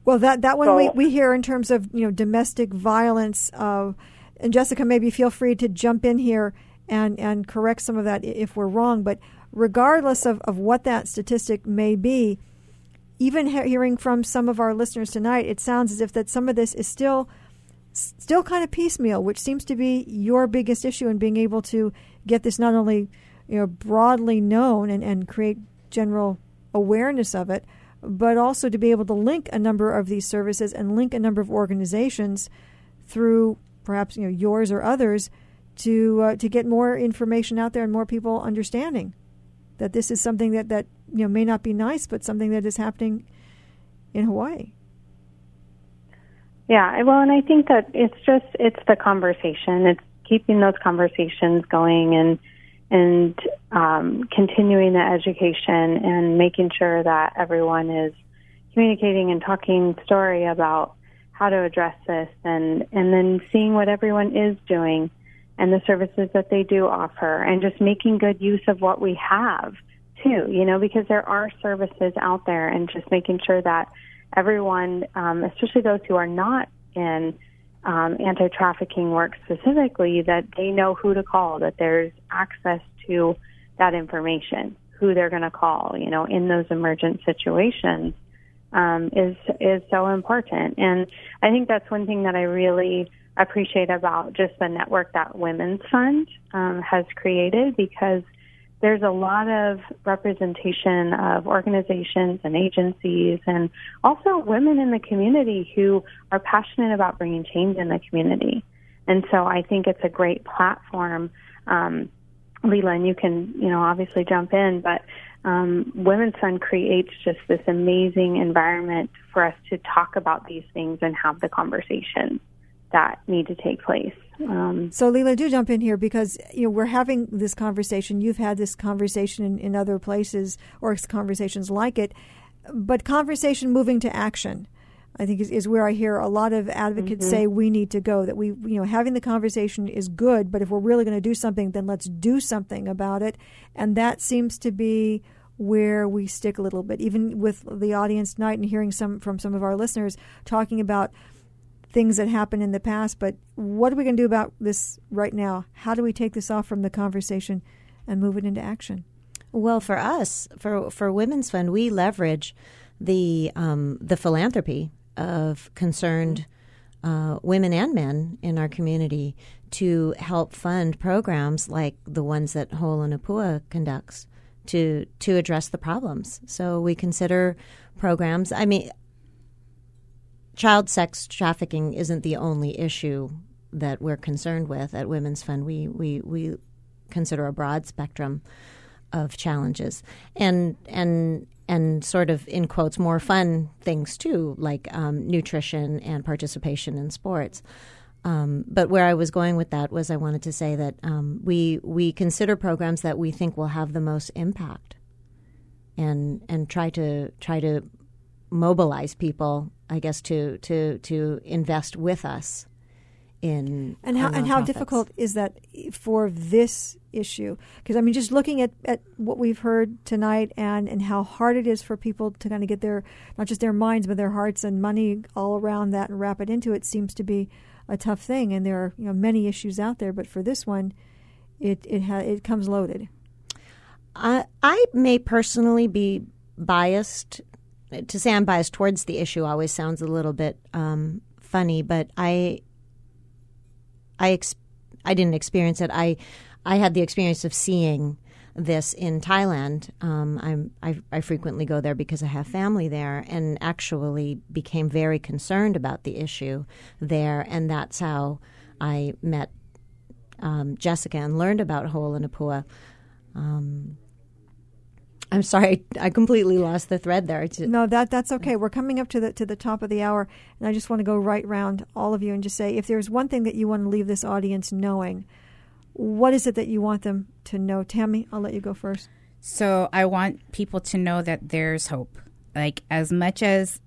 Well, that that one So- we, we hear in terms of you know domestic violence. Uh, and Jessica, maybe feel free to jump in here and and correct some of that if we're wrong. But regardless of, of what that statistic may be, even he- hearing from some of our listeners tonight, it sounds as if that some of this is still still kind of piecemeal, which seems to be your biggest issue in being able to get this not only you know broadly known and, and create general awareness of it, but also to be able to link a number of these services and link a number of organizations through perhaps you know yours or others to uh, to get more information out there and more people understanding that this is something that that you know may not be nice, but something that is happening in Hawaii. Yeah, well, and I think that it's just it's the conversation. It's keeping those conversations going and and um, continuing the education and making sure that everyone is communicating and talking story about how to address this and and then seeing what everyone is doing and the services that they do offer and just making good use of what we have too you know because there are services out there and just making sure that everyone um, especially those who are not in um, anti-trafficking work specifically that they know who to call that there's access to that information who they're going to call you know in those emergent situations um, is is so important. And I think that's one thing that I really appreciate about just the network that Women's Fund um, has created because there's a lot of representation of organizations and agencies and also women in the community who are passionate about bringing change in the community. And so I think it's a great platform. Um, Leela, and you can, you know, obviously jump in, but um, Women's Fund creates just this amazing environment for us to talk about these things and have the conversations that need to take place. Um, So, Leela, do jump in here because you know we're having this conversation. You've had this conversation in, in other places or conversations like it, but conversation moving to action. I think is, is where I hear a lot of advocates Mhm. say we need to go. That we, you know, having the conversation is good, but if we're really going to do something, then let's do something about it. And that seems to be where we stick a little bit, even with the audience tonight and hearing some from some of our listeners talking about things that happened in the past. But what are we going to do about this right now? How do we take this off from the conversation and move it into action? Well, for us, for for Women's Fund, we leverage the um, the philanthropy of concerned uh, women and men in our community to help fund programs like the ones that Ho'ola Na Pua conducts to to address the problems. So we consider programs. I mean, child sex trafficking isn't the only issue that we're concerned with at Women's Fund. We we we consider a broad spectrum of challenges and and and sort of in quotes more fun things too like um, nutrition and participation in sports Um, but where I was going with that was I wanted to say that um, we we consider programs that we think will have the most impact, and and try to try to mobilize people, I guess, to to to invest with us in and how and how difficult is that for this issue? Because I mean, just looking at, at what we've heard tonight and and how hard it is for people to kind of get their not just their minds but their hearts and money all around that and wrap it into it seems to be a tough thing, and there are you know many issues out there. But for this one, it it ha- it comes loaded. I I may personally be biased. To say I'm biased towards the issue always sounds a little bit um, funny, but I I ex- I didn't experience it. I I had the experience of seeing this in Thailand. Um, I, I frequently go there because I have family there, and actually became very concerned about the issue there, and that's how I met um, Jessica and learned about Ho'ola Na Pua. Um, I'm sorry, I completely lost the thread there. No, that that's okay. We're coming up to the to the top of the hour, and I just want to go right round all of you and just say, if there's one thing that you want to leave this audience knowing what is it that you want them to know? Tammy, I'll let you go first. So I want people to know that there's hope. Like, as much as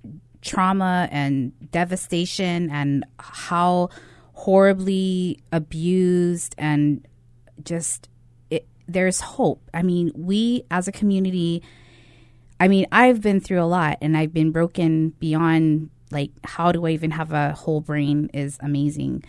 trauma and devastation and how horribly abused and just it, there's hope. I mean, we as a community, I mean, I've been through a lot and I've been broken beyond like how do I even have a whole brain is amazing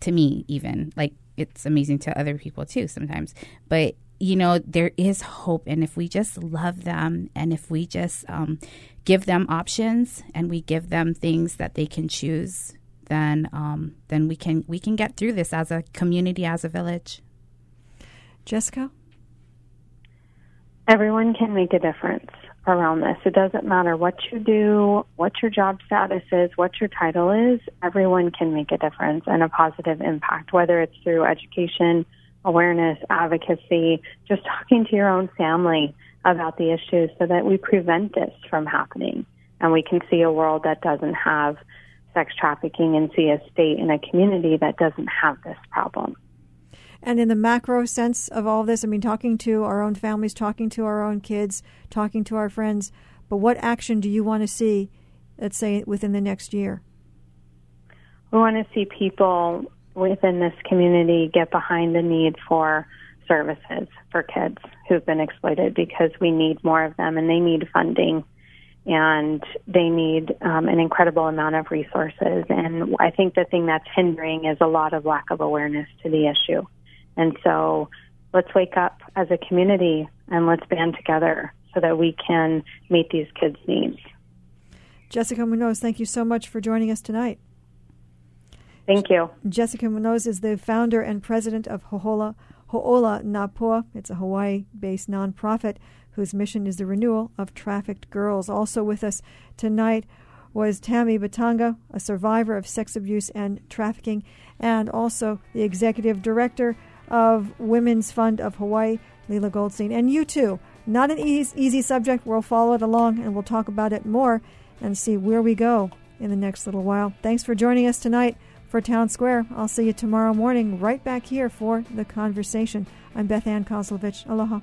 to me even like it's amazing to other people too sometimes. But you know there is hope, and if we just love them, and if we just um, give them options, and we give them things that they can choose, then um, then we can we can get through this as a community, as a village. Jessica, everyone can make a difference around this. It doesn't matter what you do, what your job status is, what your title is, everyone can make a difference and a positive impact, whether it's through education, awareness, advocacy, just talking to your own family about the issues so that we prevent this from happening and we can see a world that doesn't have sex trafficking and see a state and a community that doesn't have this problem. And in the macro sense of all this, I mean, talking to our own families, talking to our own kids, talking to our friends, but what action do you want to see, let's say, within the next year? We want to see people within this community get behind the need for services for kids who've been exploited because we need more of them and they need funding and they need um, an incredible amount of resources. And I think the thing that's hindering is a lot of lack of awareness to the issue. And so let's wake up as a community and let's band together so that we can meet these kids' needs. Jessica Munoz, thank you so much for joining us tonight. Thank you. Jessica Munoz is the founder and president of Ho'ola, Na Pua. It's a Hawaii based nonprofit whose mission is the renewal of trafficked girls. Also with us tonight was Tammy Batanga, a survivor of sex abuse and trafficking, and also the executive director of Women's Fund of Hawaii, Leela Goldstein. And you too. Not an easy, easy subject. We'll follow it along and we'll talk about it more and see where we go in the next little while. Thanks for joining us tonight for Town Square. I'll see you tomorrow morning right back here for the conversation. I'm Beth Ann Kozlovich. Aloha.